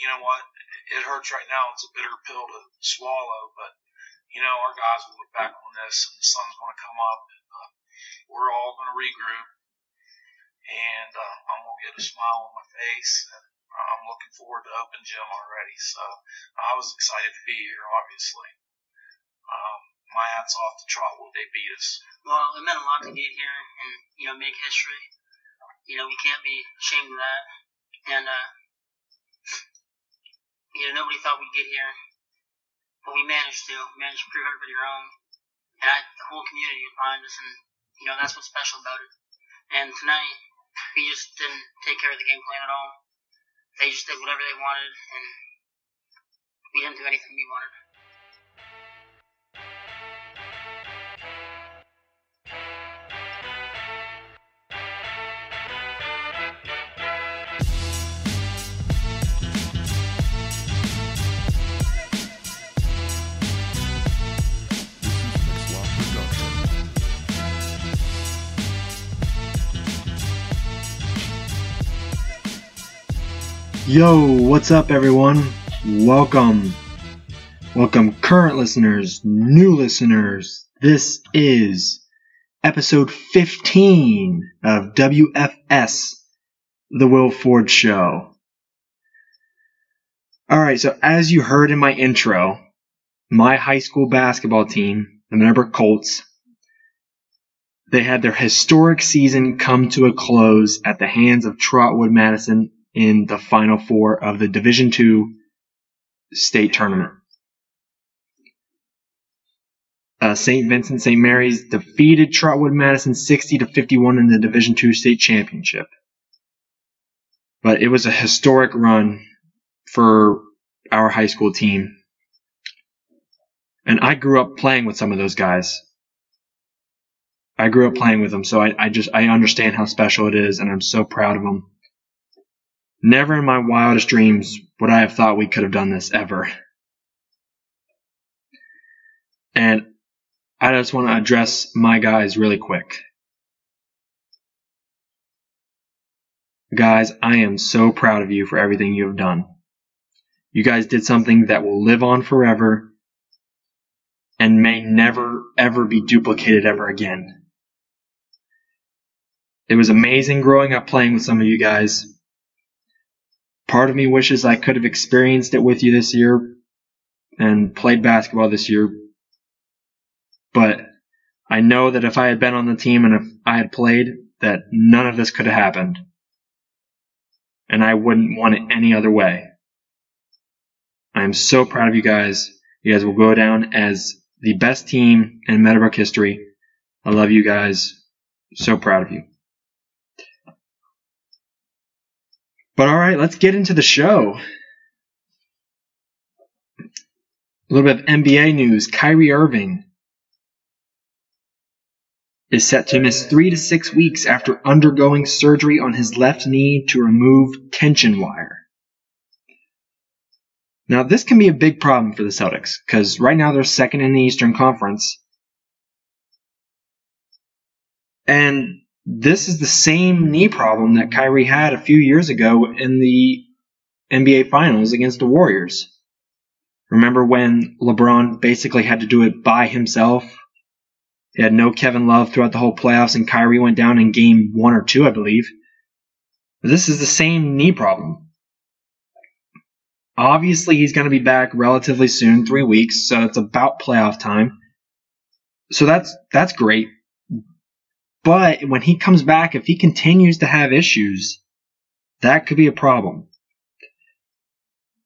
you know what? It hurts right now. It's a bitter pill to swallow, but you know our guys will look back on this, and the sun's going to come up. And, uh, we're all going to regroup, and uh, I'm going to get a smile on my face. And I'm looking forward to open gym already. So I was excited to be here, obviously. Um, my hat's off to Trotwood. They beat us. Well, it meant a lot to get here and, you know, make history. You know, we can't be ashamed of that. And, uh, you know, nobody thought we'd get here. But we managed to. We managed to prove everybody wrong. And I, the whole community behind us. And, you know, that's what's special about it. And tonight, we just didn't take care of the game plan at all. They just did whatever they wanted, and we didn't do anything we wanted. Yo, what's up, everyone? Welcome. Welcome, current listeners, new listeners. This is episode 15 of WFS, The Will Ford Show. Alright, so as you heard in my intro, my high school basketball team, the Meadowbrook Colts, they had their historic season come to a close at the hands of Trotwood Madison in the final four of the Division Two state tournament. Uh, St. Vincent St. Mary's defeated Trotwood Madison 60 to 51 in the Division Two state championship. But it was a historic run for our high school team. And I grew up playing with some of those guys. I grew up playing with them, so I, I just I understand how special it is, and I'm so proud of them. Never in my wildest dreams would I have thought we could have done this ever. And I just want to address my guys really quick. Guys, I am so proud of you for everything you have done. You guys did something that will live on forever and may never ever be duplicated ever again. It was amazing growing up playing with some of you guys. Part of me wishes I could have experienced it with you this year and played basketball this year. But I know that if I had been on the team and if I had played, that none of this could have happened. And I wouldn't want it any other way. I am so proud of you guys. You guys will go down as the best team in Meadowbrook history. I love you guys. So proud of you. But all right, let's get into the show. A little bit of NBA news. Kyrie Irving is set to miss three to six weeks after undergoing surgery on his left knee to remove tension wire. Now, this can be a big problem for the Celtics because right now they're second in the Eastern Conference. And this is the same knee problem that Kyrie had a few years ago in the NBA Finals against the Warriors. Remember when LeBron basically had to do it by himself? He had no Kevin Love throughout the whole playoffs, and Kyrie went down in game one or two, I believe. This is the same knee problem. Obviously, he's going to be back relatively soon, three weeks, so it's about playoff time. So that's that's great. But when he comes back, if he continues to have issues, that could be a problem.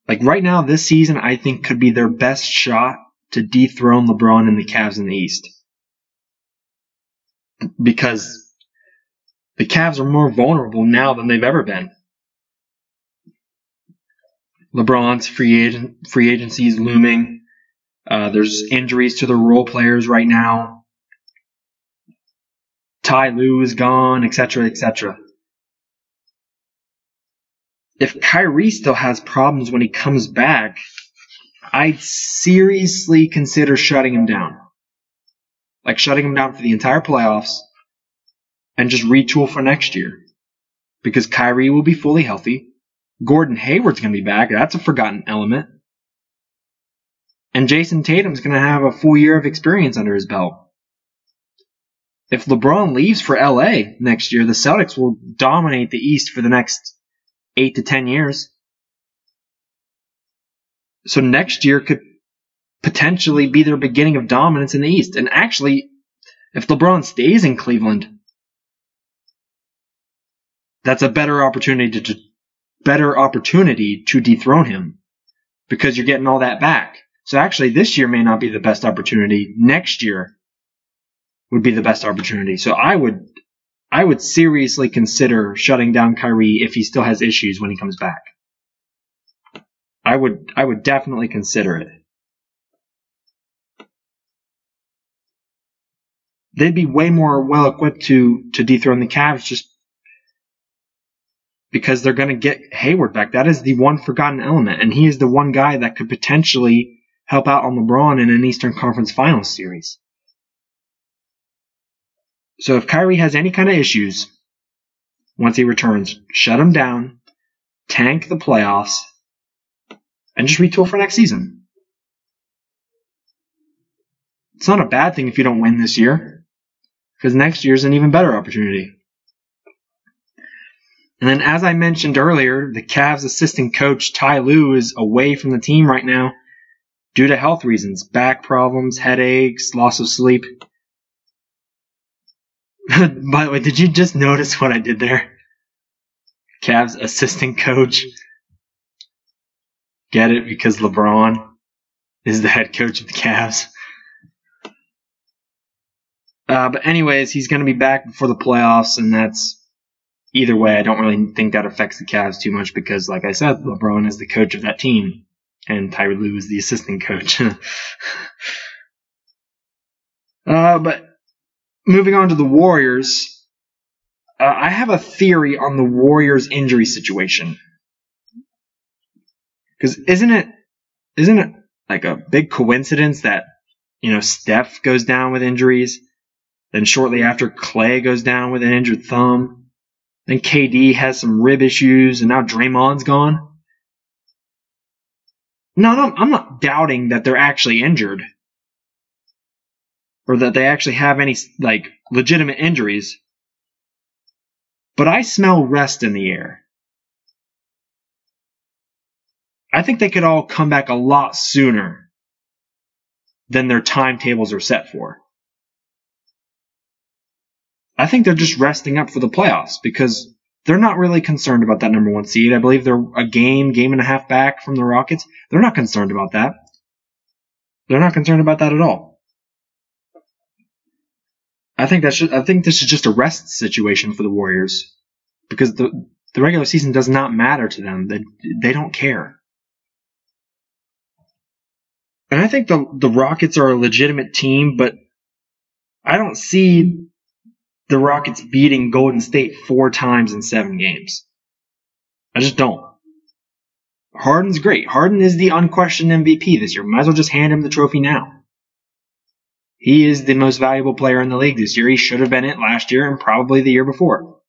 Like right now, this season, I think could be their best shot to dethrone LeBron and the Cavs in the East. Because the Cavs are more vulnerable now than they've ever been. LeBron's free agent free agency is looming. Uh, there's injuries to the role players right now. Ty Lue is gone, etc., etc. If Kyrie still has problems when he comes back, I'd seriously consider shutting him down. Like shutting him down for the entire playoffs and just retool for next year. Because Kyrie will be fully healthy. Gordon Hayward's going to be back. That's a forgotten element. And Jayson Tatum's going to have a full year of experience under his belt. If LeBron leaves for LA next year, the Celtics will dominate the East for the next eight to ten years. So next year could potentially be their beginning of dominance in the East. And actually, if LeBron stays in Cleveland, that's a better opportunity to better opportunity to dethrone him because you're getting all that back. So actually, this year may not be the best opportunity. Next year would be the best opportunity. So I would, I would seriously consider shutting down Kyrie if he still has issues when he comes back. I would, I would definitely consider it. They'd be way more well equipped to to dethrone the Cavs just because they're going to get Hayward back. That is the one forgotten element, and he is the one guy that could potentially help out on LeBron in an Eastern Conference Finals series. So if Kyrie has any kind of issues once he returns, shut him down, tank the playoffs, and just retool for next season. It's not a bad thing if you don't win this year, because next year's an even better opportunity. And then, as I mentioned earlier, the Cavs assistant coach Ty Lue is away from the team right now due to health reasons back problems, headaches, loss of sleep. By the way, did you just notice what I did there? Cavs assistant coach. Get it? Because LeBron is the head coach of the Cavs. Uh, but anyways, he's going to be back before the playoffs, and that's either way, I don't really think that affects the Cavs too much because, like I said, LeBron is the coach of that team, and Tyronn Lue is the assistant coach. uh, but moving on to the Warriors, uh, I have a theory on the Warriors' injury situation. Because isn't it isn't it like a big coincidence that you know Steph goes down with injuries, then shortly after Klay goes down with an injured thumb, then KD has some rib issues, and now Draymond's gone. No, no, I'm not doubting that they're actually injured. Or that they actually have any, like, legitimate injuries. But I smell rest in the air. I think they could all come back a lot sooner than their timetables are set for. I think they're just resting up for the playoffs because they're not really concerned about that number one seed. I believe they're a game, game and a half back from the Rockets. They're not concerned about that. They're not concerned about that at all. I think that should, I think this is just a rest situation for the Warriors because the the regular season does not matter to them. They they don't care. And I think the the Rockets are a legitimate team, but I don't see the Rockets beating Golden State four times in seven games. I just don't. Harden's great. Harden is the unquestioned MVP this year. Might as well just hand him the trophy now. He is the most valuable player in the league this year. He should have been it last year and probably the year before.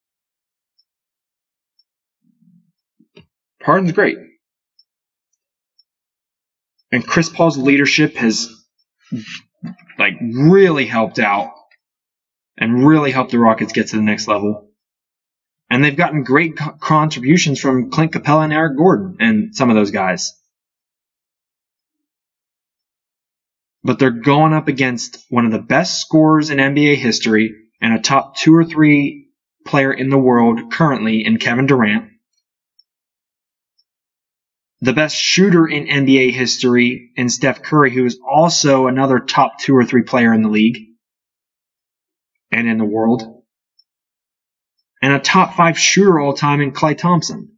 Harden's great. And Chris Paul's leadership has like really helped out and really helped the Rockets get to the next level. And they've gotten great co- contributions from Clint Capela and Eric Gordon and some of those guys. But they're going up against one of the best scorers in NBA history and a top two or three player in the world currently in Kevin Durant. The best shooter in NBA history in Steph Curry, who is also another top two or three player in the league and in the world, and a top five shooter all time in Klay Thompson.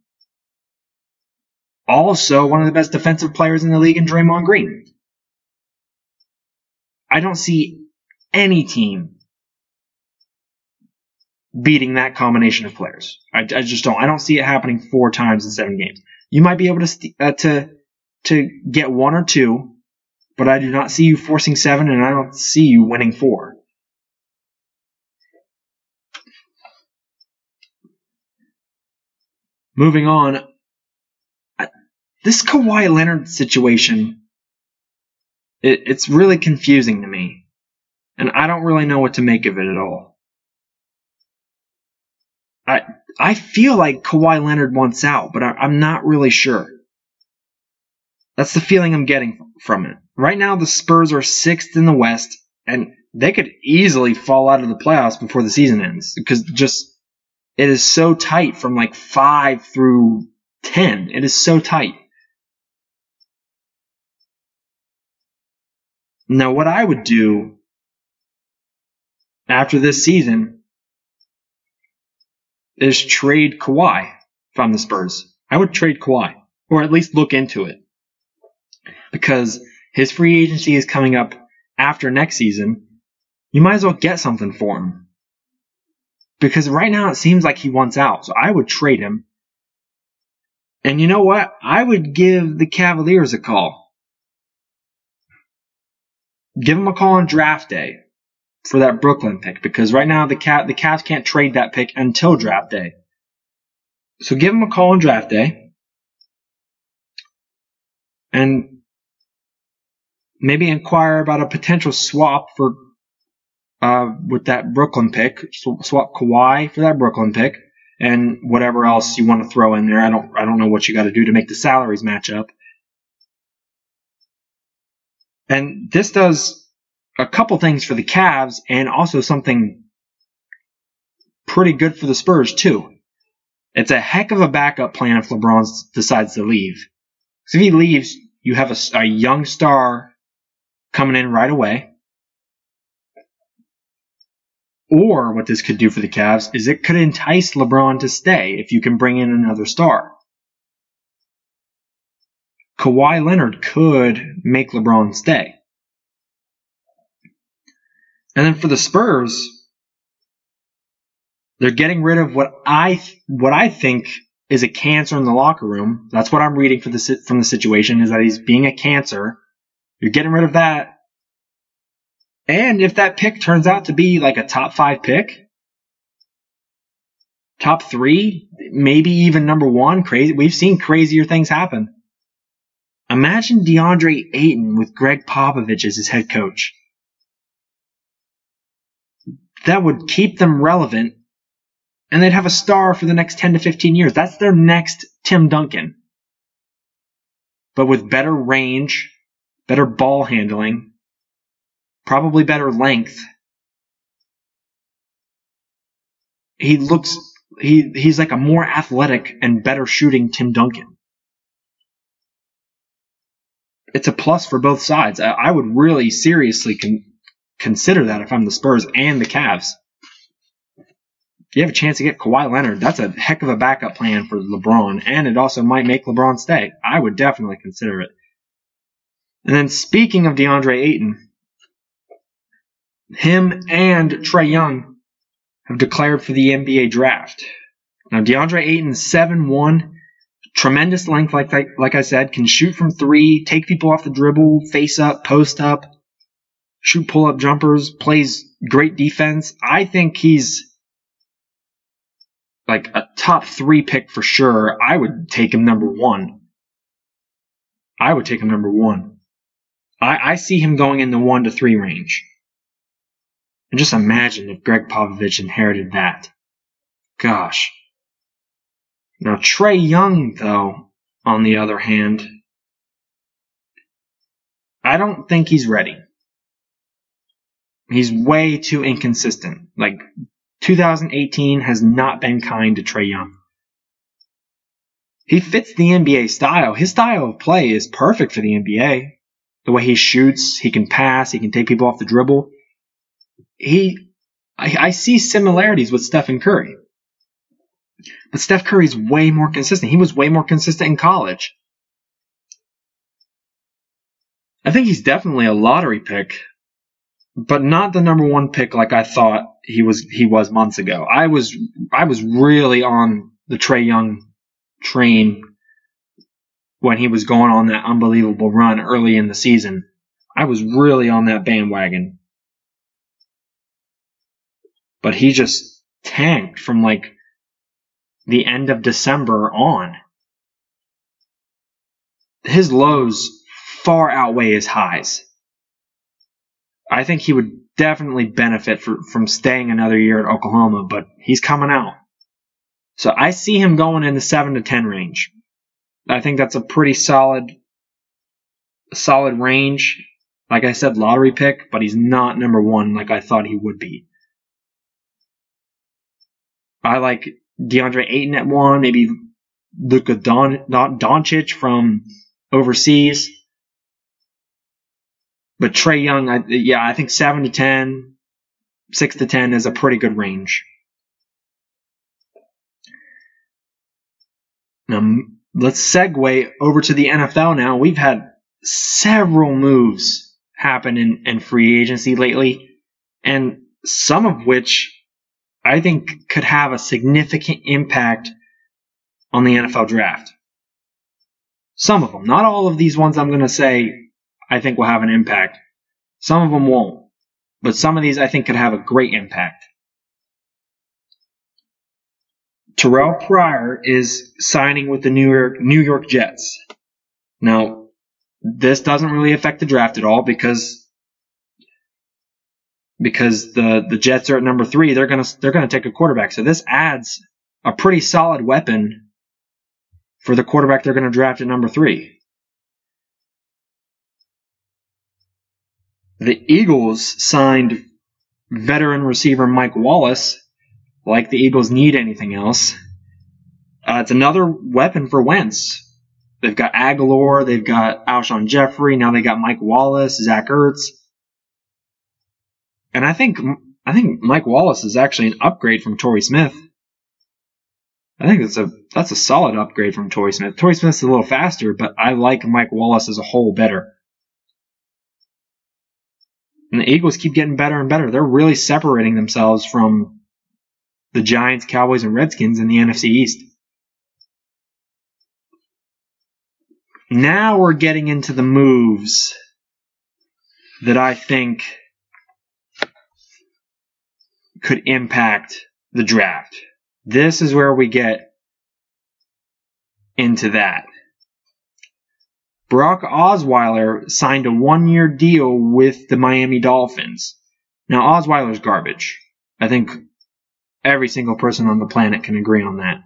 Also, one of the best defensive players in the league in Draymond Green. I don't see any team beating that combination of players. I, I, just don't. I don't see it happening four times in seven games. You might be able to uh, to to get one or two, but I do not see you forcing seven, and I don't see you winning four. Moving on, this Kawhi Leonard situation, it, it's really confusing to me. And I don't really know what to make of it at all. I, I feel like Kawhi Leonard wants out, but I, I'm not really sure. That's the feeling I'm getting from it. Right now, the Spurs are sixth in the West, and they could easily fall out of the playoffs before the season ends because just it is so tight from like five through ten. It is so tight. Now, what I would do after this season is trade Kawhi from the Spurs. I would trade Kawhi, or at least look into it, because his free agency is coming up after next season. You might as well get something for him. Because right now it seems like he wants out, so I would trade him. And you know what? I would give the Cavaliers a call. Give them a call on draft day for that Brooklyn pick because right now the cat the Cavs can't trade that pick until draft day. So give them a call on draft day. And maybe inquire about a potential swap for uh, with that Brooklyn pick. Swap Kawhi for that Brooklyn pick and whatever else you want to throw in there. I don't I don't know what you got to do to make the salaries match up. And this does a couple things for the Cavs and also something pretty good for the Spurs too. It's a heck of a backup plan if LeBron decides to leave. So if he leaves, you have a, a young star coming in right away. Or what this could do for the Cavs is it could entice LeBron to stay if you can bring in another star. Kawhi Leonard could make LeBron stay. And then for the Spurs, they're getting rid of what I what I think is a cancer in the locker room. That's what I'm reading the from the situation is that he's being a cancer. You're getting rid of that. And if that pick turns out to be like a top five pick, top three, maybe even number one, crazy. We've seen crazier things happen. Imagine DeAndre Ayton with Gregg Popovich as his head coach. That would keep them relevant and they'd have a star for the next 10 to 15 years. That's their next Tim Duncan. But with better range, better ball handling, probably better length. He looks he he's like a more athletic and better shooting Tim Duncan. It's a plus for both sides. I, I would really seriously con- consider that if I'm the Spurs and the Cavs. You have a chance to get Kawhi Leonard, that's a heck of a backup plan for LeBron, and it also might make LeBron stay. I would definitely consider it. And then speaking of DeAndre Ayton, him and Trae Young have declared for the NBA draft. Now, DeAndre Ayton, 7 1, tremendous length, like, like, I said, can shoot from three, take people off the dribble, face up, post up, shoot pull up jumpers, plays great defense. I think he's like a top three pick for sure. I would take him number one. I would take him number one. I, I see him going in the one to three range. And just imagine if Gregg Popovich inherited that. Gosh. Now, Trae Young, though, on the other hand, I don't think he's ready. He's way too inconsistent. Like, 2018 has not been kind to Trae Young. He fits the NBA style. His style of play is perfect for the NBA. The way he shoots, he can pass, he can take people off the dribble he, I, I see similarities with Stephen Curry. But Steph Curry's way more consistent. He was way more consistent in college. I think he's definitely a lottery pick, but not the number one pick like I thought he was he was months ago. I was I was really on the Trae Young train when he was going on that unbelievable run early in the season. I was really on that bandwagon but he just tanked from like the end of December on. his lows far outweigh his highs. I think he would definitely benefit for, from staying another year at Oklahoma, but he's coming out. So I see him going in the 7 to 10 range. I think that's a pretty solid solid range. Like I said, lottery pick, but he's not number one like I thought he would be. I like DeAndre Ayton at one, maybe Luka Don, Don, Doncic from overseas. But Trae Young, I, yeah, I think 7 to 10, 6 to 10 is a pretty good range. Now, let's segue over to the NFL now. We've had several moves happen in, in free agency lately, and some of which I think could have a significant impact on the NFL draft. Some of them, not all of these ones I'm going to say I think will have an impact. Some of them won't, but some of these I think could have a great impact. Terrelle Pryor is signing with the New York New York Jets. Now, this doesn't really affect the draft at all because because the the Jets are at number three. They're gonna they're gonna take a quarterback. So this adds a pretty solid weapon for the quarterback they're gonna draft at number three. The Eagles signed veteran receiver Mike Wallace. Like the Eagles need anything else. Uh, it's another weapon for Wentz. They've got Agholor, they've got Alshon Jeffery, now they got Mike Wallace, Zach Ertz. And I think I think Mike Wallace is actually an upgrade from Torrey Smith. I think that's a that's a solid upgrade from Torrey Smith. Torrey Smith's a little faster, but I like Mike Wallace as a whole better. And the Eagles keep getting better and better. They're really separating themselves from the Giants, Cowboys, and Redskins in the NFC East. Now we're getting into the moves that I think could impact the draft. This is where we get into that. Brock Osweiler signed a one year deal with the Miami Dolphins. Now, Osweiler's garbage. I think every single person on the planet can agree on that.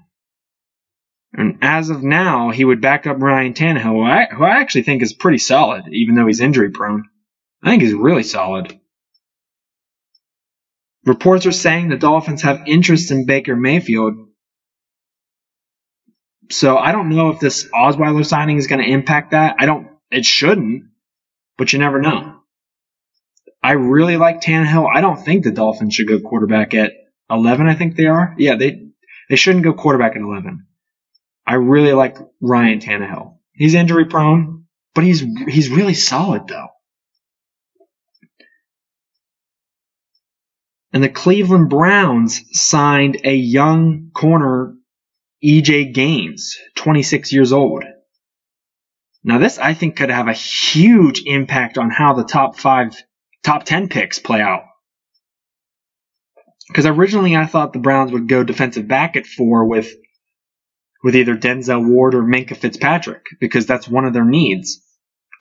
And as of now, he would back up Ryan Tannehill, who I, who I actually think is pretty solid, even though he's injury prone. I think he's really solid. Reports are saying the Dolphins have interest in Baker Mayfield. So I don't know if this Osweiler signing is going to impact that. I don't, it shouldn't, but you never know. I really like Tannehill. I don't think the Dolphins should go quarterback at 11, I think they are. Yeah, they, they shouldn't go quarterback at 11. I really like Ryan Tannehill. He's injury prone, but he's he's really solid though. And the Cleveland Browns signed a young corner, EJ Gaines, 26 years old. Now this I think could have a huge impact on how the top five, top 10 picks play out. Because originally I thought the Browns would go defensive back at four with with either Denzel Ward or Minkah Fitzpatrick because that's one of their needs.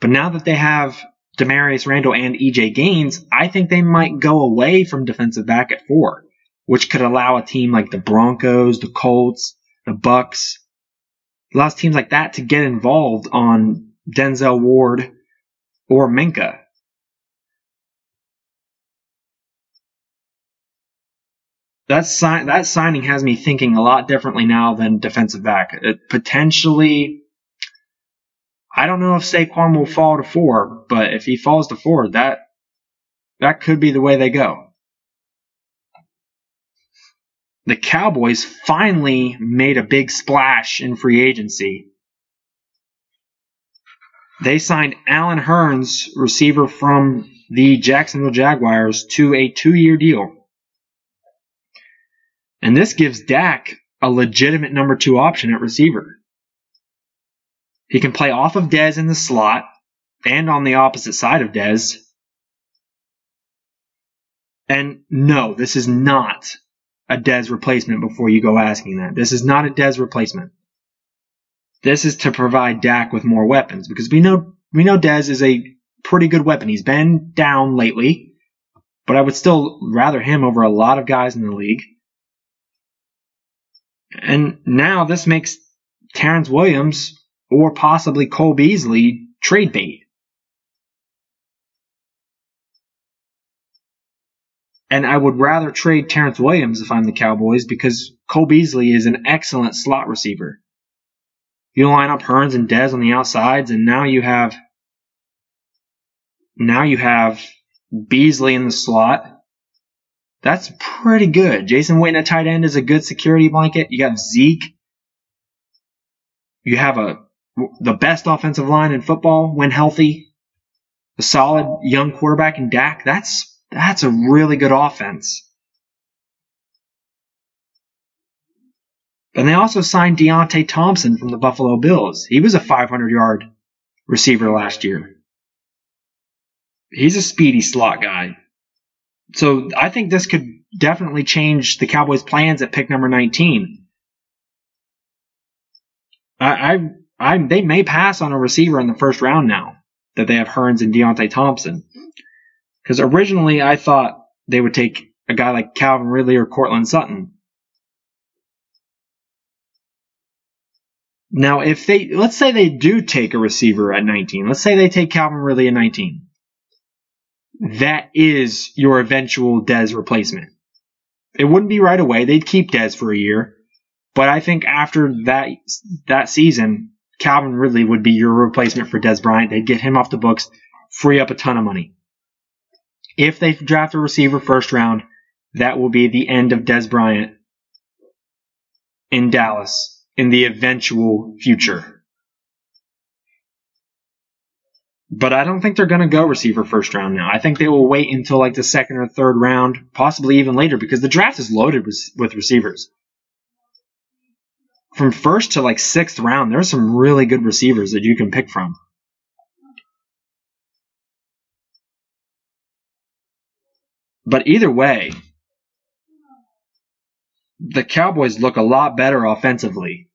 But now that they have Damarious Randall and EJ Gaines, I think they might go away from defensive back at four, which could allow a team like the Broncos, the Colts, the Bucks, allows teams like that to get involved on Denzel Ward or Minkah. that sign that signing has me thinking a lot differently now than defensive back. It potentially, I don't know if Saquon will fall to four, but if he falls to four, that that could be the way they go. The Cowboys finally made a big splash in free agency. They signed Allen Hurns, receiver from the Jacksonville Jaguars, to a two-year deal. And this gives Dak a legitimate number two option at receiver. He can play off of Dez in the slot and on the opposite side of Dez. And no, this is not a Dez replacement before you go asking that. This is not a Dez replacement. This is to provide Dak with more weapons because we know we know Dez is a pretty good weapon. He's been down lately, but I would still rather him over a lot of guys in the league. And now this makes Terrence Williams or possibly Cole Beasley trade bait. And I would rather trade Terrence Williams if I'm the Cowboys because Cole Beasley is an excellent slot receiver. You line up Hurns and Dez on the outsides, and now you have now you have Beasley in the slot. That's pretty good. Jason Witten at tight end is a good security blanket. You got Zeke. You have a the best offensive line in football when healthy. A solid young quarterback in Dak. That's that's a really good offense. And they also signed Deonte Thompson from the Buffalo Bills. He was a 500 yard receiver last year. He's a speedy slot guy. So I think this could definitely change the Cowboys' plans at pick number 19. I, I, I, they may pass on a receiver in the first round now that they have Hurns and Deonte Thompson. Because originally I thought they would take a guy like Calvin Ridley or Courtland Sutton. Now, if they, let's say they do take a receiver at 19. Let's say they take Calvin Ridley at 19. That is your eventual Dez replacement. It wouldn't be right away. They'd keep Dez for a year. But I think after that, that season, Calvin Ridley would be your replacement for Dez Bryant. They'd get him off the books, free up a ton of money. If they draft a receiver first round, that will be the end of Dez Bryant in Dallas in the eventual future. But I don't think they're going to go receiver first round now. I think they will wait until like the second or third round, possibly even later, because the draft is loaded with, with receivers. From first to like sixth round, there's some really good receivers that you can pick from. But either way, the Cowboys look a lot better offensively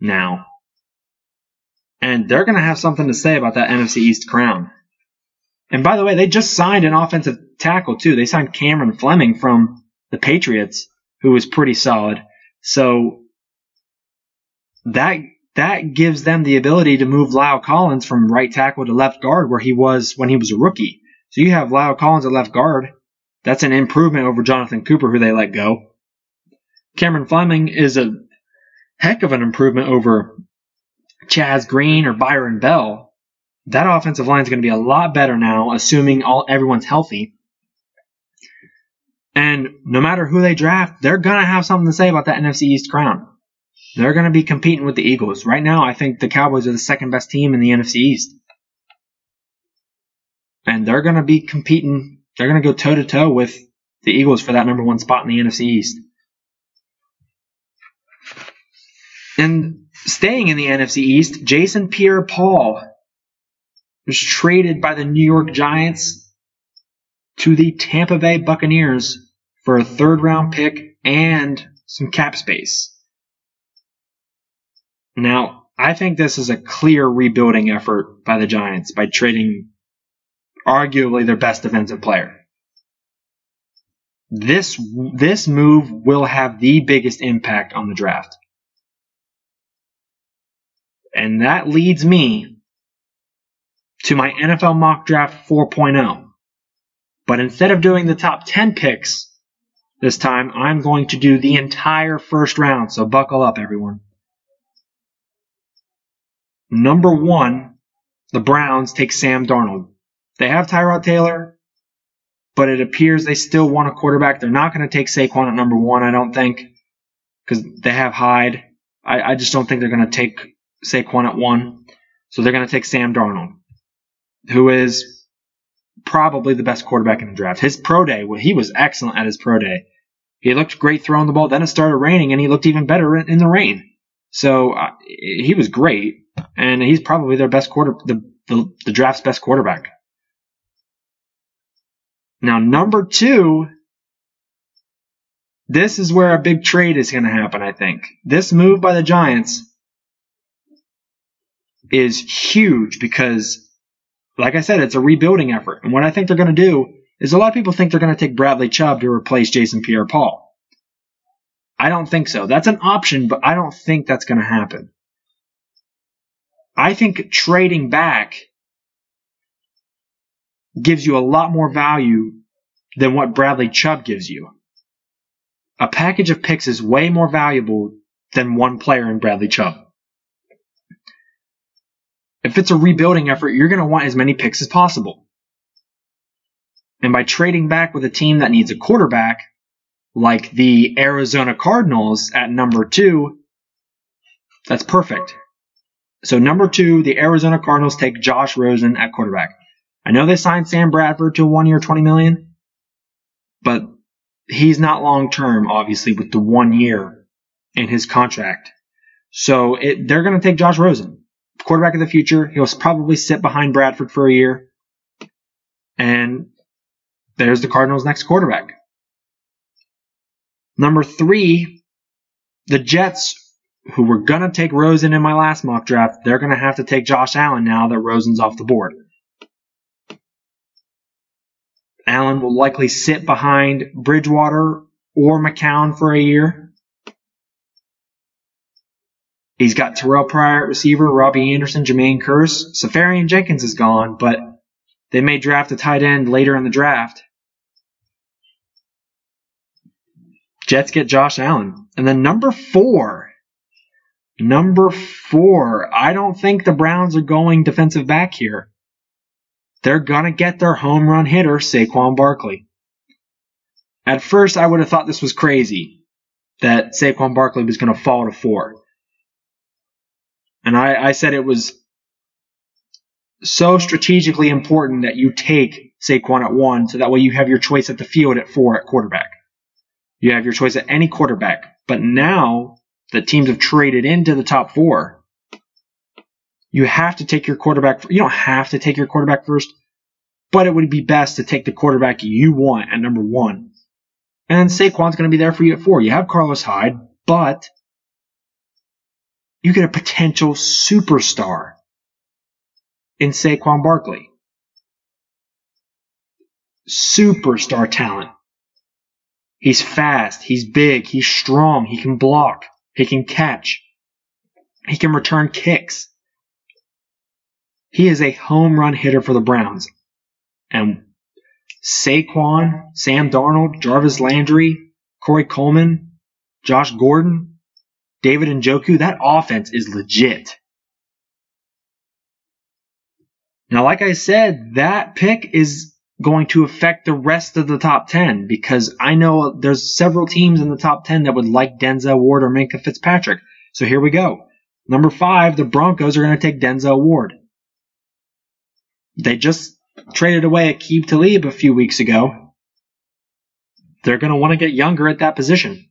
now. And they're going to have something to say about that NFC East crown. And by the way, they just signed an offensive tackle too. They signed Cameron Fleming from the Patriots, who was pretty solid. So that that gives them the ability to move La'el Collins from right tackle to left guard where he was when he was a rookie. So you have La'el Collins at left guard that's an improvement over Jonathan Cooper, who they let go. Cameron Fleming is a heck of an improvement over Chaz Green or Byron Bell. That offensive line is going to be a lot better now, assuming all everyone's healthy. And no matter who they draft, they're going to have something to say about that NFC East crown. They're going to be competing with the Eagles. Right now, I think the Cowboys are the second best team in the NFC East. And they're going to be competing they're going to go toe to toe with the Eagles for that number one spot in the NFC East. And staying in the NFC East, Jason Pierre Paul was traded by the New York Giants to the Tampa Bay Buccaneers for a third round pick and some cap space. Now, I think this is a clear rebuilding effort by the Giants by trading arguably their best defensive player. This, this move will have the biggest impact on the draft. And that leads me to my NFL mock draft 4.0. But instead of doing the top 10 picks this time, I'm going to do the entire first round. So buckle up, everyone. Number one, the Browns take Sam Darnold. They have Tyrod Taylor, but it appears they still want a quarterback. They're not going to take Saquon at number one, I don't think, because they have Hyde. I, I just don't think they're going to take Saquon at one. So they're going to take Sam Darnold, who is probably the best quarterback in the draft. His pro day, well, he was excellent at his pro day. He looked great throwing the ball. Then it started raining, and he looked even better in, in the rain. So uh, he was great, and he's probably their best quarter, the, the, the draft's best quarterback. Now, number two, this is where a big trade is going to happen, I think. This move by the Giants is huge because, like I said, it's a rebuilding effort. And what I think they're going to do is a lot of people think they're going to take Bradley Chubb to replace Jason Pierre Paul. I don't think so. That's an option, but I don't think that's going to happen. I think trading back gives you a lot more value than what Bradley Chubb gives you. A package of picks is way more valuable than one player in Bradley Chubb. If it's a rebuilding effort, you're going to want as many picks as possible. And by trading back with a team that needs a quarterback, like the Arizona Cardinals at number two, that's perfect. So number two, the Arizona Cardinals take Josh Rosen at quarterback. I know they signed Sam Bradford to a one year, 20 million, but he's not long term, obviously, with the one year in his contract. So it, they're going to take Josh Rosen, quarterback of the future. He'll probably sit behind Bradford for a year. And there's the Cardinals' next quarterback. Number three, the Jets, who were going to take Rosen in my last mock draft, they're going to have to take Josh Allen now that Rosen's off the board. Allen will likely sit behind Bridgewater or McCown for a year. He's got Terrelle Pryor at receiver, Robbie Anderson, Jermaine Kearse. Seferian-Jenkins is gone, but they may draft a tight end later in the draft. Jets get Josh Allen. And then number four. Number four. I don't think the Browns are going defensive back here they're going to get their home run hitter, Saquon Barkley. At first, I would have thought this was crazy that Saquon Barkley was going to fall to four. And I, I said it was so strategically important that you take Saquon at one, so that way you have your choice at the field at four at quarterback. You have your choice at any quarterback. But now the teams have traded into the top four you have to take your quarterback. You don't have to take your quarterback first, but it would be best to take the quarterback you want at number one. And Saquon's going to be there for you at four. You have Carlos Hyde, but you get a potential superstar in Saquon Barkley. Superstar talent. He's fast. He's big. He's strong. He can block. He can catch. He can return kicks. He is a home run hitter for the Browns. And Saquon, Sam Darnold, Jarvis Landry, Corey Coleman, Josh Gordon, David Njoku, that offense is legit. Now, like I said, that pick is going to affect the rest of the top 10 because I know there's several teams in the top 10 that would like Denzel Ward or Minkah Fitzpatrick. So here we go. Number five, the Broncos are going to take Denzel Ward. They just traded away Aqib Talib a few weeks ago. They're going to want to get younger at that position.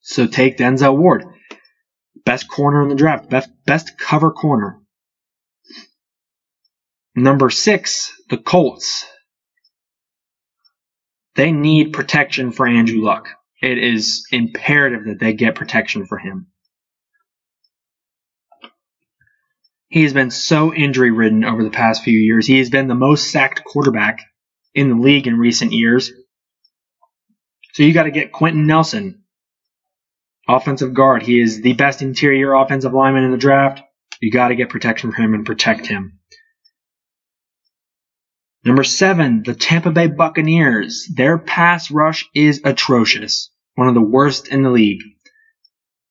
So take Denzel Ward. Best corner in the draft. Best, best cover corner. Number six, the Colts. They need protection for Andrew Luck. It is imperative that they get protection for him. He has been so injury ridden over the past few years. He has been the most sacked quarterback in the league in recent years. So you got to get Quenton Nelson, offensive guard. He is the best interior offensive lineman in the draft. You got to get protection for him and protect him. Number seven, the Tampa Bay Buccaneers. Their pass rush is atrocious, one of the worst in the league.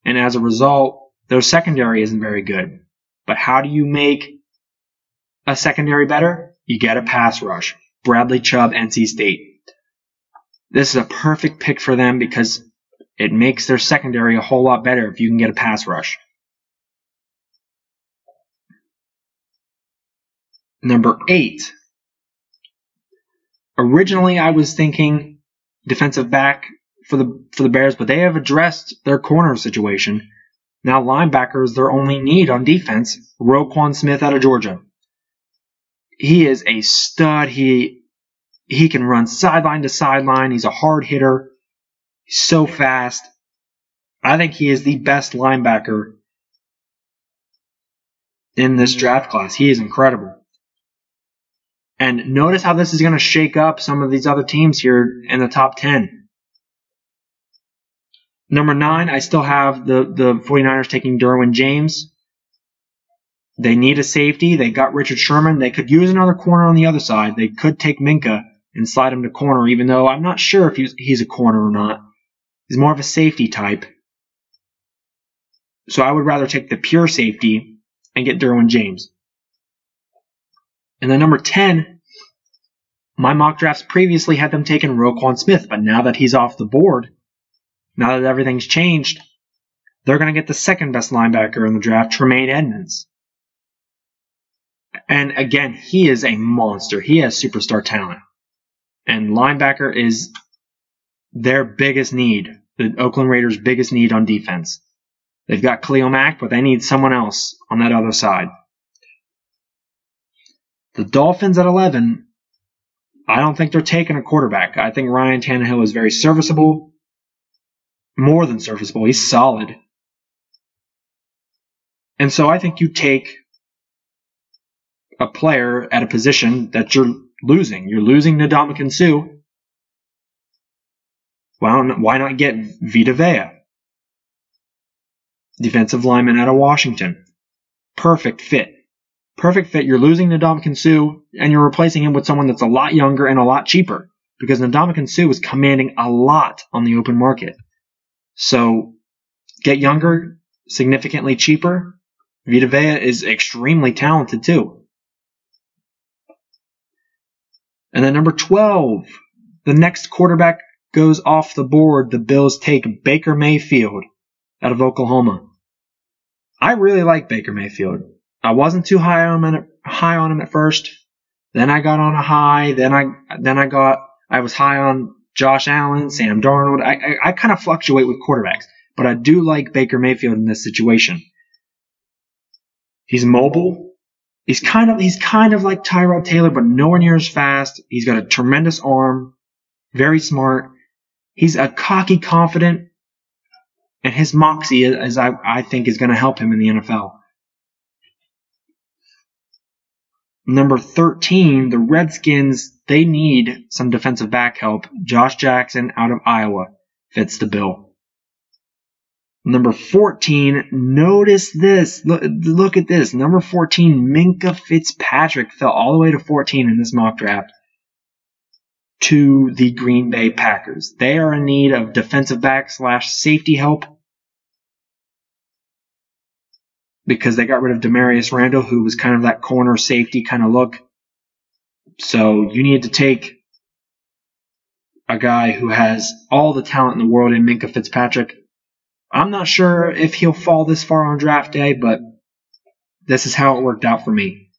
And as a result, their secondary isn't very good. But how do you make a secondary better? You get a pass rush. Bradley Chubb, NC State. This is a perfect pick for them because it makes their secondary a whole lot better if you can get a pass rush. Number eight. Originally, I was thinking defensive back for the for the Bears, but they have addressed their corner situation now linebacker is their only need on defense. Roquan Smith out of Georgia. He is a stud. He he can run sideline to sideline. He's a hard hitter. He's so fast. I think he is the best linebacker in this draft class. He is incredible. And notice how this is going to shake up some of these other teams here in the top 10. Number nine, I still have the, the 49ers taking Derwin James. They need a safety. They got Richard Sherman. They could use another corner on the other side. They could take Minkah and slide him to corner, even though I'm not sure if he's, he's a corner or not. He's more of a safety type. So I would rather take the pure safety and get Derwin James. And then number 10, my mock drafts previously had them taking Roquan Smith, but now that he's off the board, now that everything's changed, they're going to get the second best linebacker in the draft, Tremaine Edmunds. And again, he is a monster. He has superstar talent. And linebacker is their biggest need, the Oakland Raiders' biggest need on defense. They've got Khalil Mack, but they need someone else on that other side. The Dolphins at 11, I don't think they're taking a quarterback. I think Ryan Tannehill is very serviceable, more than serviceable. He's solid. And so I think you take a player at a position that you're losing. You're losing Ndamukong Suh. Well, why not get Vita Vea? Defensive lineman out of Washington. Perfect fit. Perfect fit. You're losing Ndamukong Suh and you're replacing him with someone that's a lot younger and a lot cheaper because Ndamukong Suh is commanding a lot on the open market. So get younger, significantly cheaper. Vita Vea is extremely talented too. And then number 12, the next quarterback goes off the board. The Bills take Baker Mayfield out of Oklahoma. I really like Baker Mayfield. I wasn't too high on him at, high on him at first. Then I got on a high. Then I then I got I was high on Josh Allen, Sam Darnold. I I, I kind of fluctuate with quarterbacks, but I do like Baker Mayfield in this situation. He's mobile. He's kind of he's kind of like Tyrod Taylor, but nowhere near as fast. He's got a tremendous arm, very smart. He's a cocky, confident, and his moxie, as I, I think, is going to help him in the NFL. Number 13, the Redskins, they need some defensive back help. Josh Jackson out of Iowa fits the bill. Number 14, notice this. Look, look at this. Number 14, Minkah Fitzpatrick fell all the way to 14 in this mock draft to the Green Bay Packers. They are in need of defensive back slash safety help because they got rid of Damarious Randall, who was kind of that corner safety kind of look. So you need to take a guy who has all the talent in the world in Minkah Fitzpatrick I'm not sure if he'll fall this far on draft day, but this is how it worked out for me.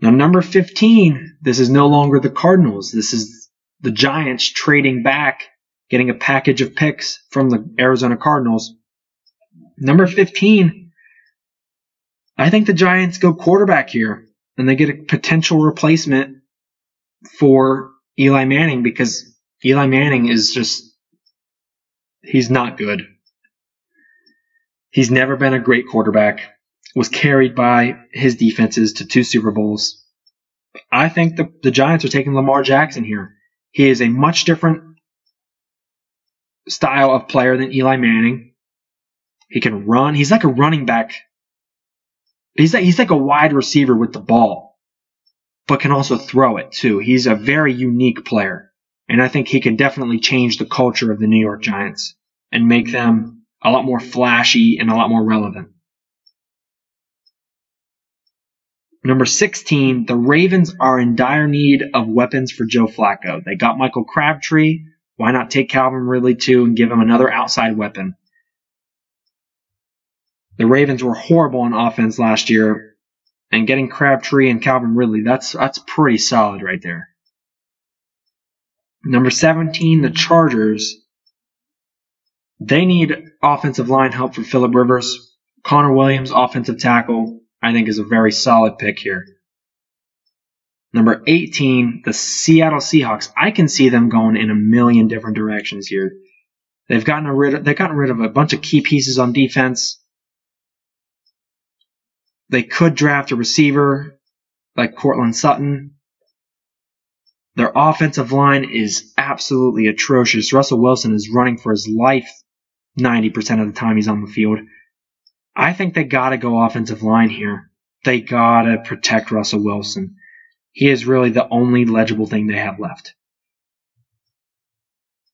Now, number 15, this is no longer the Cardinals. This is the Giants trading back, getting a package of picks from the Arizona Cardinals. Number 15, I think the Giants go quarterback here, and they get a potential replacement for Eli Manning because Eli Manning is just He's not good. He's never been a great quarterback. Was carried by his defenses to two Super Bowls. I think the, the Giants are taking Lamar Jackson here. He is a much different style of player than Eli Manning. He can run. He's like a running back. He's like, he's like a wide receiver with the ball, but can also throw it too. He's a very unique player. And I think he can definitely change the culture of the New York Giants and make them a lot more flashy and a lot more relevant. Number 16, the Ravens are in dire need of weapons for Joe Flacco. They got Michael Crabtree. Why not take Calvin Ridley too and give him another outside weapon? The Ravens were horrible on offense last year, and getting Crabtree and Calvin Ridley, that's that's pretty solid right there. Number 17, the Chargers. They need offensive line help for Philip Rivers. Connor Williams, offensive tackle, I think is a very solid pick here. Number 18, the Seattle Seahawks. I can see them going in a million different directions here. They've gotten rid of, they've gotten rid of a bunch of key pieces on defense. They could draft a receiver like Courtland Sutton. Their offensive line is absolutely atrocious. Russell Wilson is running for his life 90% of the time he's on the field. I think they gotta go offensive line here. They gotta protect Russell Wilson. He is really the only legible thing they have left.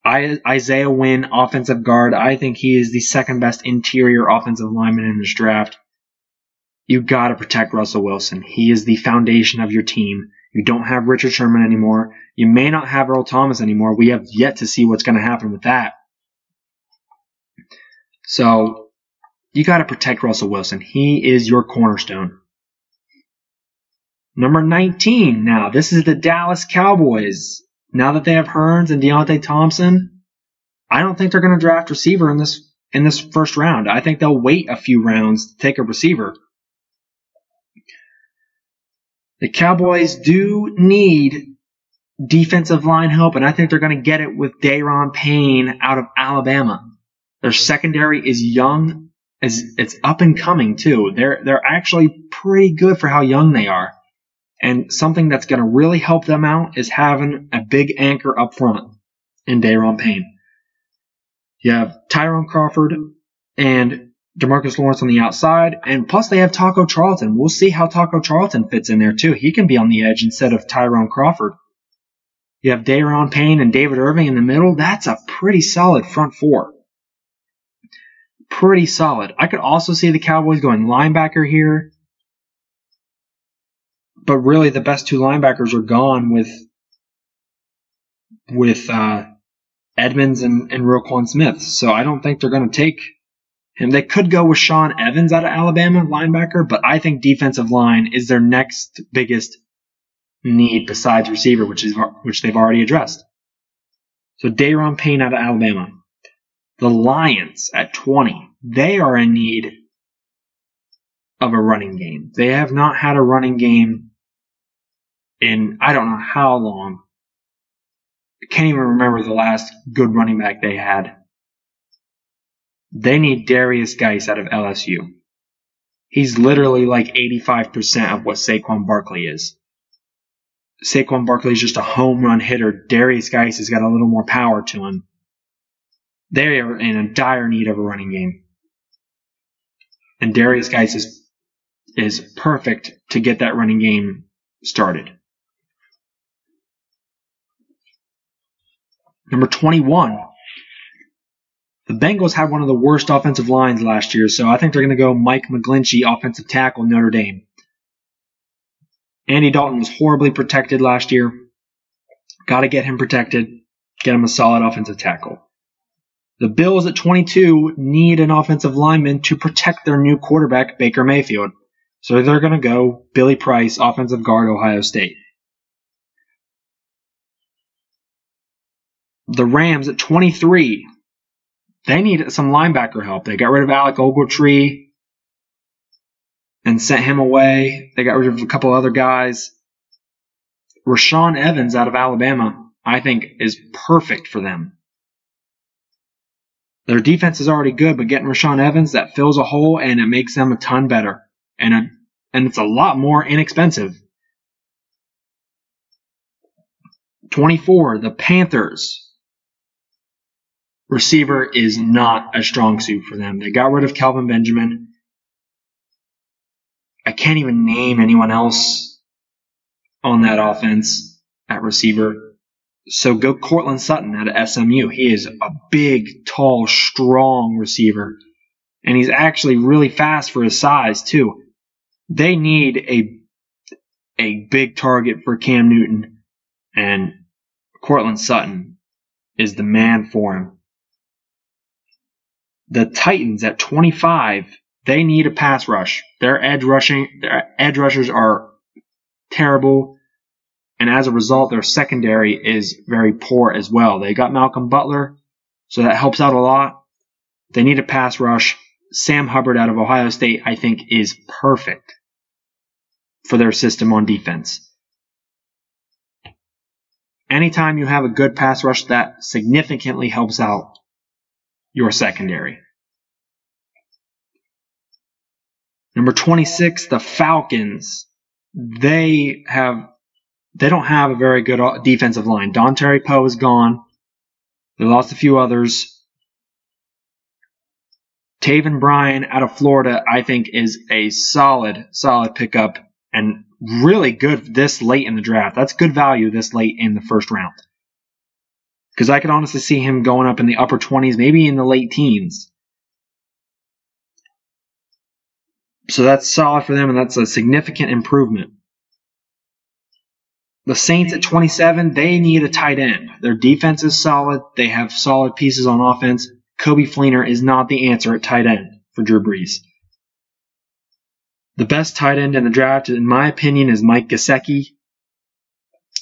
I, Isaiah Wynn, offensive guard. I think he is the second best interior offensive lineman in this draft. You gotta protect Russell Wilson. He is the foundation of your team. You don't have Richard Sherman anymore. You may not have Earl Thomas anymore. We have yet to see what's going to happen with that. So you got to protect Russell Wilson. He is your cornerstone. Number 19. Now, this is the Dallas Cowboys. Now that they have Hurns and Deonte Thompson, I don't think they're going to draft receiver in this in this first round. I think they'll wait a few rounds to take a receiver. The Cowboys do need defensive line help, and I think they're going to get it with Da'Ron Payne out of Alabama. Their secondary is young, it's up and coming too. They're they're actually pretty good for how young they are. And something that's going to really help them out is having a big anchor up front in Da'Ron Payne. You have Tyrone Crawford and Demarcus Lawrence on the outside, and plus they have Taco Charlton. We'll see how Taco Charlton fits in there too. He can be on the edge instead of Tyrone Crawford. You have Da'Ron Payne and David Irving in the middle. That's a pretty solid front four. Pretty solid. I could also see the Cowboys going linebacker here. But really the best two linebackers are gone with with uh, Edmunds and, and Roquan Smith. So I don't think they're going to take him. They could go with Sean Evans out of Alabama, linebacker, but I think defensive line is their next biggest need besides receiver, which is which they've already addressed. So Da'Ron Payne out of Alabama. The Lions at 20. They are in need of a running game. They have not had a running game in I don't know how long. I can't even remember the last good running back they had. They need Derrius Guice out of LSU. He's literally like 85% of what Saquon Barkley is. Saquon Barkley is just a home run hitter. Derrius Guice has got a little more power to him. They are in a dire need of a running game. And Derrius Guice is, is perfect to get that running game started. Number 21. The Bengals had one of the worst offensive lines last year, so I think they're going to go Mike McGlinchey, offensive tackle, Notre Dame. Andy Dalton was horribly protected last year. Got to get him protected. Get him a solid offensive tackle. The Bills at 22 need an offensive lineman to protect their new quarterback, Baker Mayfield. So they're going to go Billy Price, offensive guard, Ohio State. The Rams at 23. They need some linebacker help. They got rid of Alec Ogletree and sent him away. They got rid of a couple other guys. Rashaan Evans out of Alabama, I think, is perfect for them. Their defense is already good, but getting Rashaan Evans, that fills a hole and it makes them a ton better. And, a, and it's a lot more inexpensive. 24, the Panthers. Receiver is not a strong suit for them. They got rid of Kelvin Benjamin. I can't even name anyone else on that offense at receiver. So go Courtland Sutton out of SMU. He is a big, tall, strong receiver. And he's actually really fast for his size, too. They need a a big target for Cam Newton. And Courtland Sutton is the man for him. The Titans at 25 they need a pass rush. Their edge rushing, their edge rushers are terrible, and as a result, their secondary is very poor as well. They got Malcolm Butler, so that helps out a lot. They need a pass rush. Sam Hubbard out of Ohio State, I think, is perfect for their system on defense. Anytime you have a good pass rush, that significantly helps out your secondary. Number 26, the Falcons. They have they don't have a very good defensive line. Dontari Poe is gone. They lost a few others. Taven Bryan out of Florida, I think, is a solid, solid pickup and really good this late in the draft. That's good value this late in the first round. Because I could honestly see him going up in the upper 20s, maybe in the late teens. So that's solid for them, and that's a significant improvement. The Saints at 27, they need a tight end. Their defense is solid. They have solid pieces on offense. Coby Fleener is not the answer at tight end for Drew Brees. The best tight end in the draft, in my opinion, is Mike Gesicki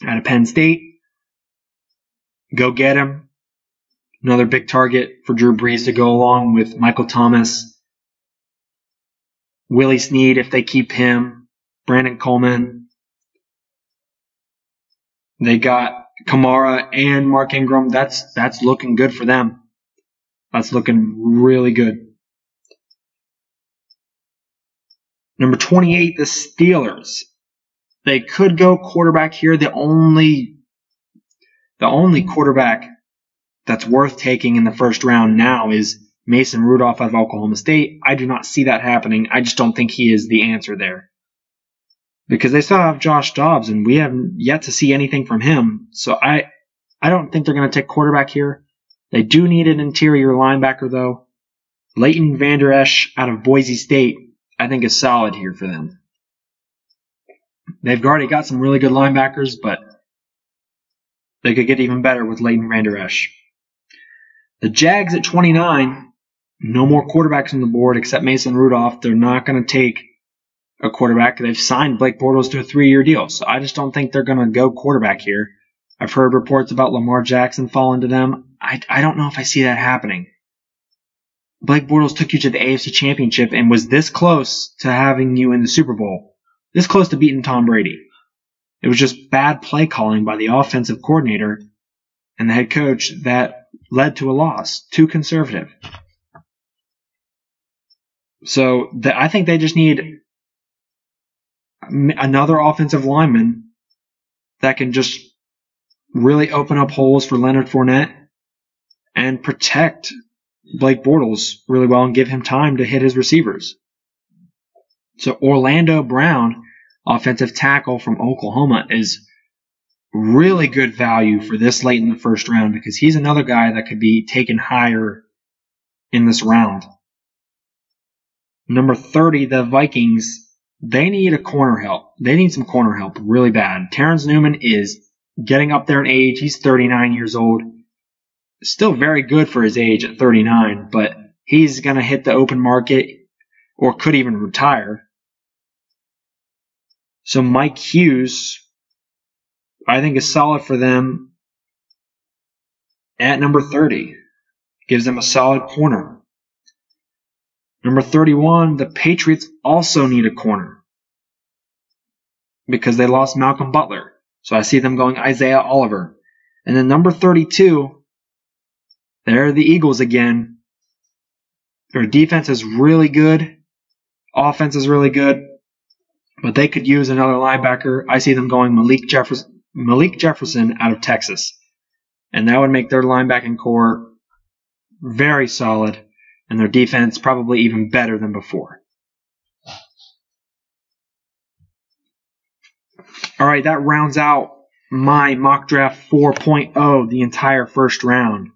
out of Penn State. Go get him. Another big target for Drew Brees to go along with Michael Thomas. Willie Snead, if they keep him. Brandon Coleman. They got Kamara and Mark Ingram. That's that's looking good for them. That's looking really good. Number 28, the Steelers. They could go quarterback here. The only the only quarterback that's worth taking in the first round now is Mason Rudolph out of Oklahoma State. I do not see that happening. I just don't think he is the answer there. Because they still have Josh Dobbs and we haven't yet to see anything from him. So I I don't think they're going to take quarterback here. They do need an interior linebacker though. Leighton Vander Esch out of Boise State I think is solid here for them. They've already got some really good linebackers, but they could get even better with Leighton Vander Esch. The Jags at 29, no more quarterbacks on the board except Mason Rudolph. They're not going to take a quarterback. They've signed Blake Bortles to a three-year deal, so I just don't think they're going to go quarterback here. I've heard reports about Lamar Jackson falling to them. I, I don't know if I see that happening. Blake Bortles took you to the AFC Championship and was this close to having you in the Super Bowl, this close to beating Tom Brady. It was just bad play calling by the offensive coordinator and the head coach that led to a loss. Too conservative. So the, I think they just need another offensive lineman that can just really open up holes for Leonard Fournette and protect Blake Bortles really well and give him time to hit his receivers. So Orlando Brown, offensive tackle from Oklahoma, is really good value for this late in the first round because he's another guy that could be taken higher in this round. Number 30, the Vikings, they need a corner help. They need some corner help really bad. Terence Newman is getting up there in age. He's 39 years old still very good for his age at 39, but he's going to hit the open market or could even retire. So Mike Hughes, I think is solid for them at number 30. Gives them a solid corner. Number 31, the Patriots also need a corner because they lost Malcolm Butler. So I see them going Isaiah Oliver. And then number 32, there are the Eagles again. Their defense is really good. Offense is really good. But they could use another linebacker. I see them going Malik Jefferson, Malik Jefferson out of Texas. And that would make their linebacking core very solid and their defense probably even better than before. All right, that rounds out my mock draft 4.0, the entire first round.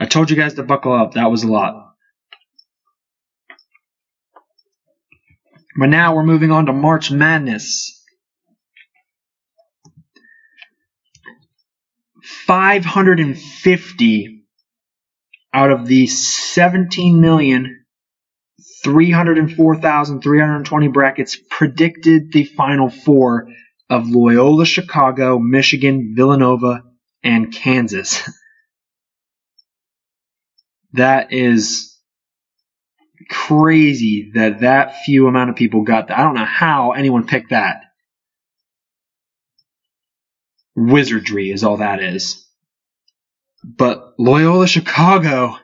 I told you guys to buckle up. That was a lot. But now we're moving on to March Madness. 550 out of the 17 million 304,320 brackets predicted the final four of Loyola Chicago, Michigan, Villanova, and Kansas. that is crazy that that few amount of people got that. I don't know how anyone picked that. Wizardry is all that is. But Loyola Chicago,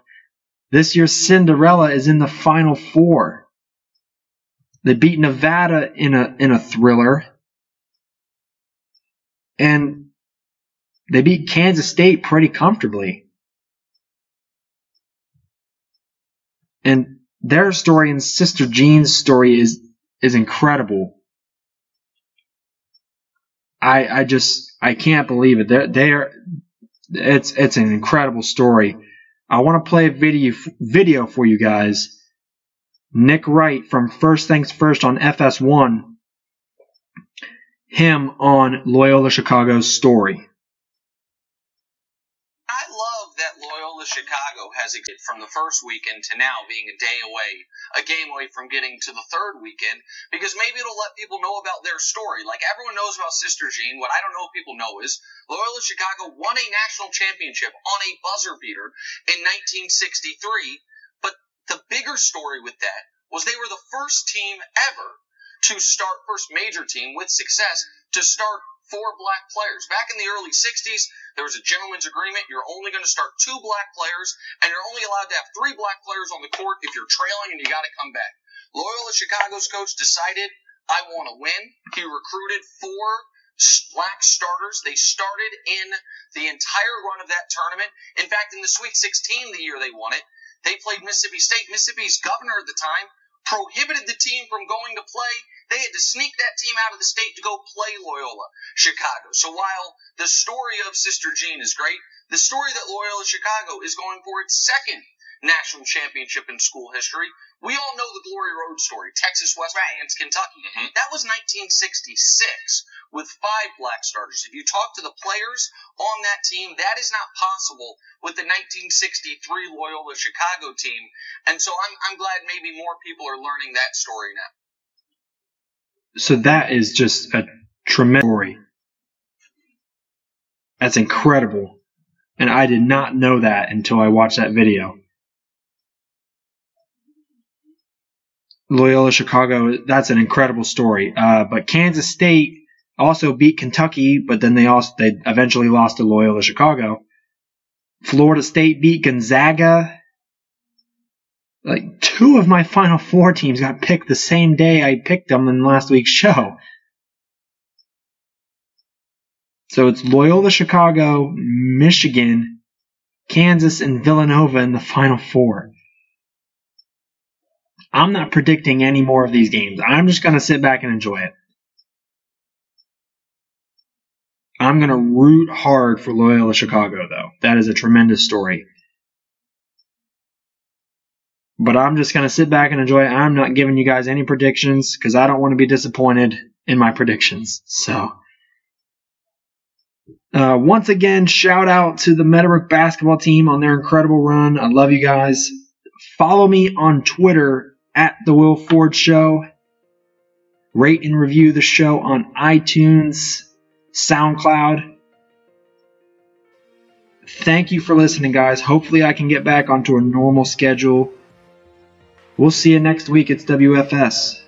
this year's Cinderella is in the final four. They beat Nevada in a in a thriller. And they beat Kansas State pretty comfortably. And their story and Sister Jean's story is is incredible. I I just I can't believe it. They're they're it's it's an incredible story. I want to play a video video for you guys. Nick Wright from First Things First on FS1. Him on Loyola Chicago's story. I love that Loyola Chicago has from the first weekend to now being a day away, a game away from getting to the third weekend, because maybe it'll let people know about their story. Like everyone knows about Sister Jean. What I don't know if people know is Loyola Chicago won a national championship on a buzzer beater in 1963. But the bigger story with that was they were the first team ever to start, first major team with success to start four black players. Back in the early 60s, there was a gentleman's agreement. You're only going to start two black players, and you're only allowed to have three black players on the court if you're trailing and you got to come back. Loyola Chicago's coach decided, I want to win. He recruited four black starters. They started in the entire run of that tournament. In fact, in the Sweet 16, the year they won it, they played Mississippi State. Mississippi's governor at the time prohibited the team from going to play they had to sneak that team out of the state to go play Loyola Chicago. So while the story of Sister Jean is great, the story that Loyola Chicago is going for its second national championship in school history. We all know the Glory Road story, Texas Western right. against Kentucky. Mm-hmm. That was 1966 with five black starters. If you talk to the players on that team, that is not possible with the 1963 Loyola Chicago team. And so I'm, I'm glad maybe more people are learning that story now so that is just a tremendous story. That's incredible. And I did not know that until I watched that video. Loyola Chicago, that's an incredible story. Uh, but Kansas State also beat Kentucky, but then they also they eventually lost to Loyola Chicago. Florida State beat Gonzaga like two of my final four teams got picked the same day I picked them in last week's show. So it's Loyola Chicago, Michigan, Kansas, and Villanova in the final four. I'm not predicting any more of these games. I'm just going to sit back and enjoy it. I'm going to root hard for Loyola Chicago, though. That is a tremendous story. But I'm just going to sit back and enjoy it. I'm not giving you guys any predictions because I don't want to be disappointed in my predictions. So, uh, once again, shout out to the Meadowbrook basketball team on their incredible run. I love you guys. Follow me on Twitter at The Will Ford Show. Rate and review the show on iTunes, SoundCloud. Thank you for listening, guys. Hopefully, I can get back onto a normal schedule We'll see you next week. It's WFS.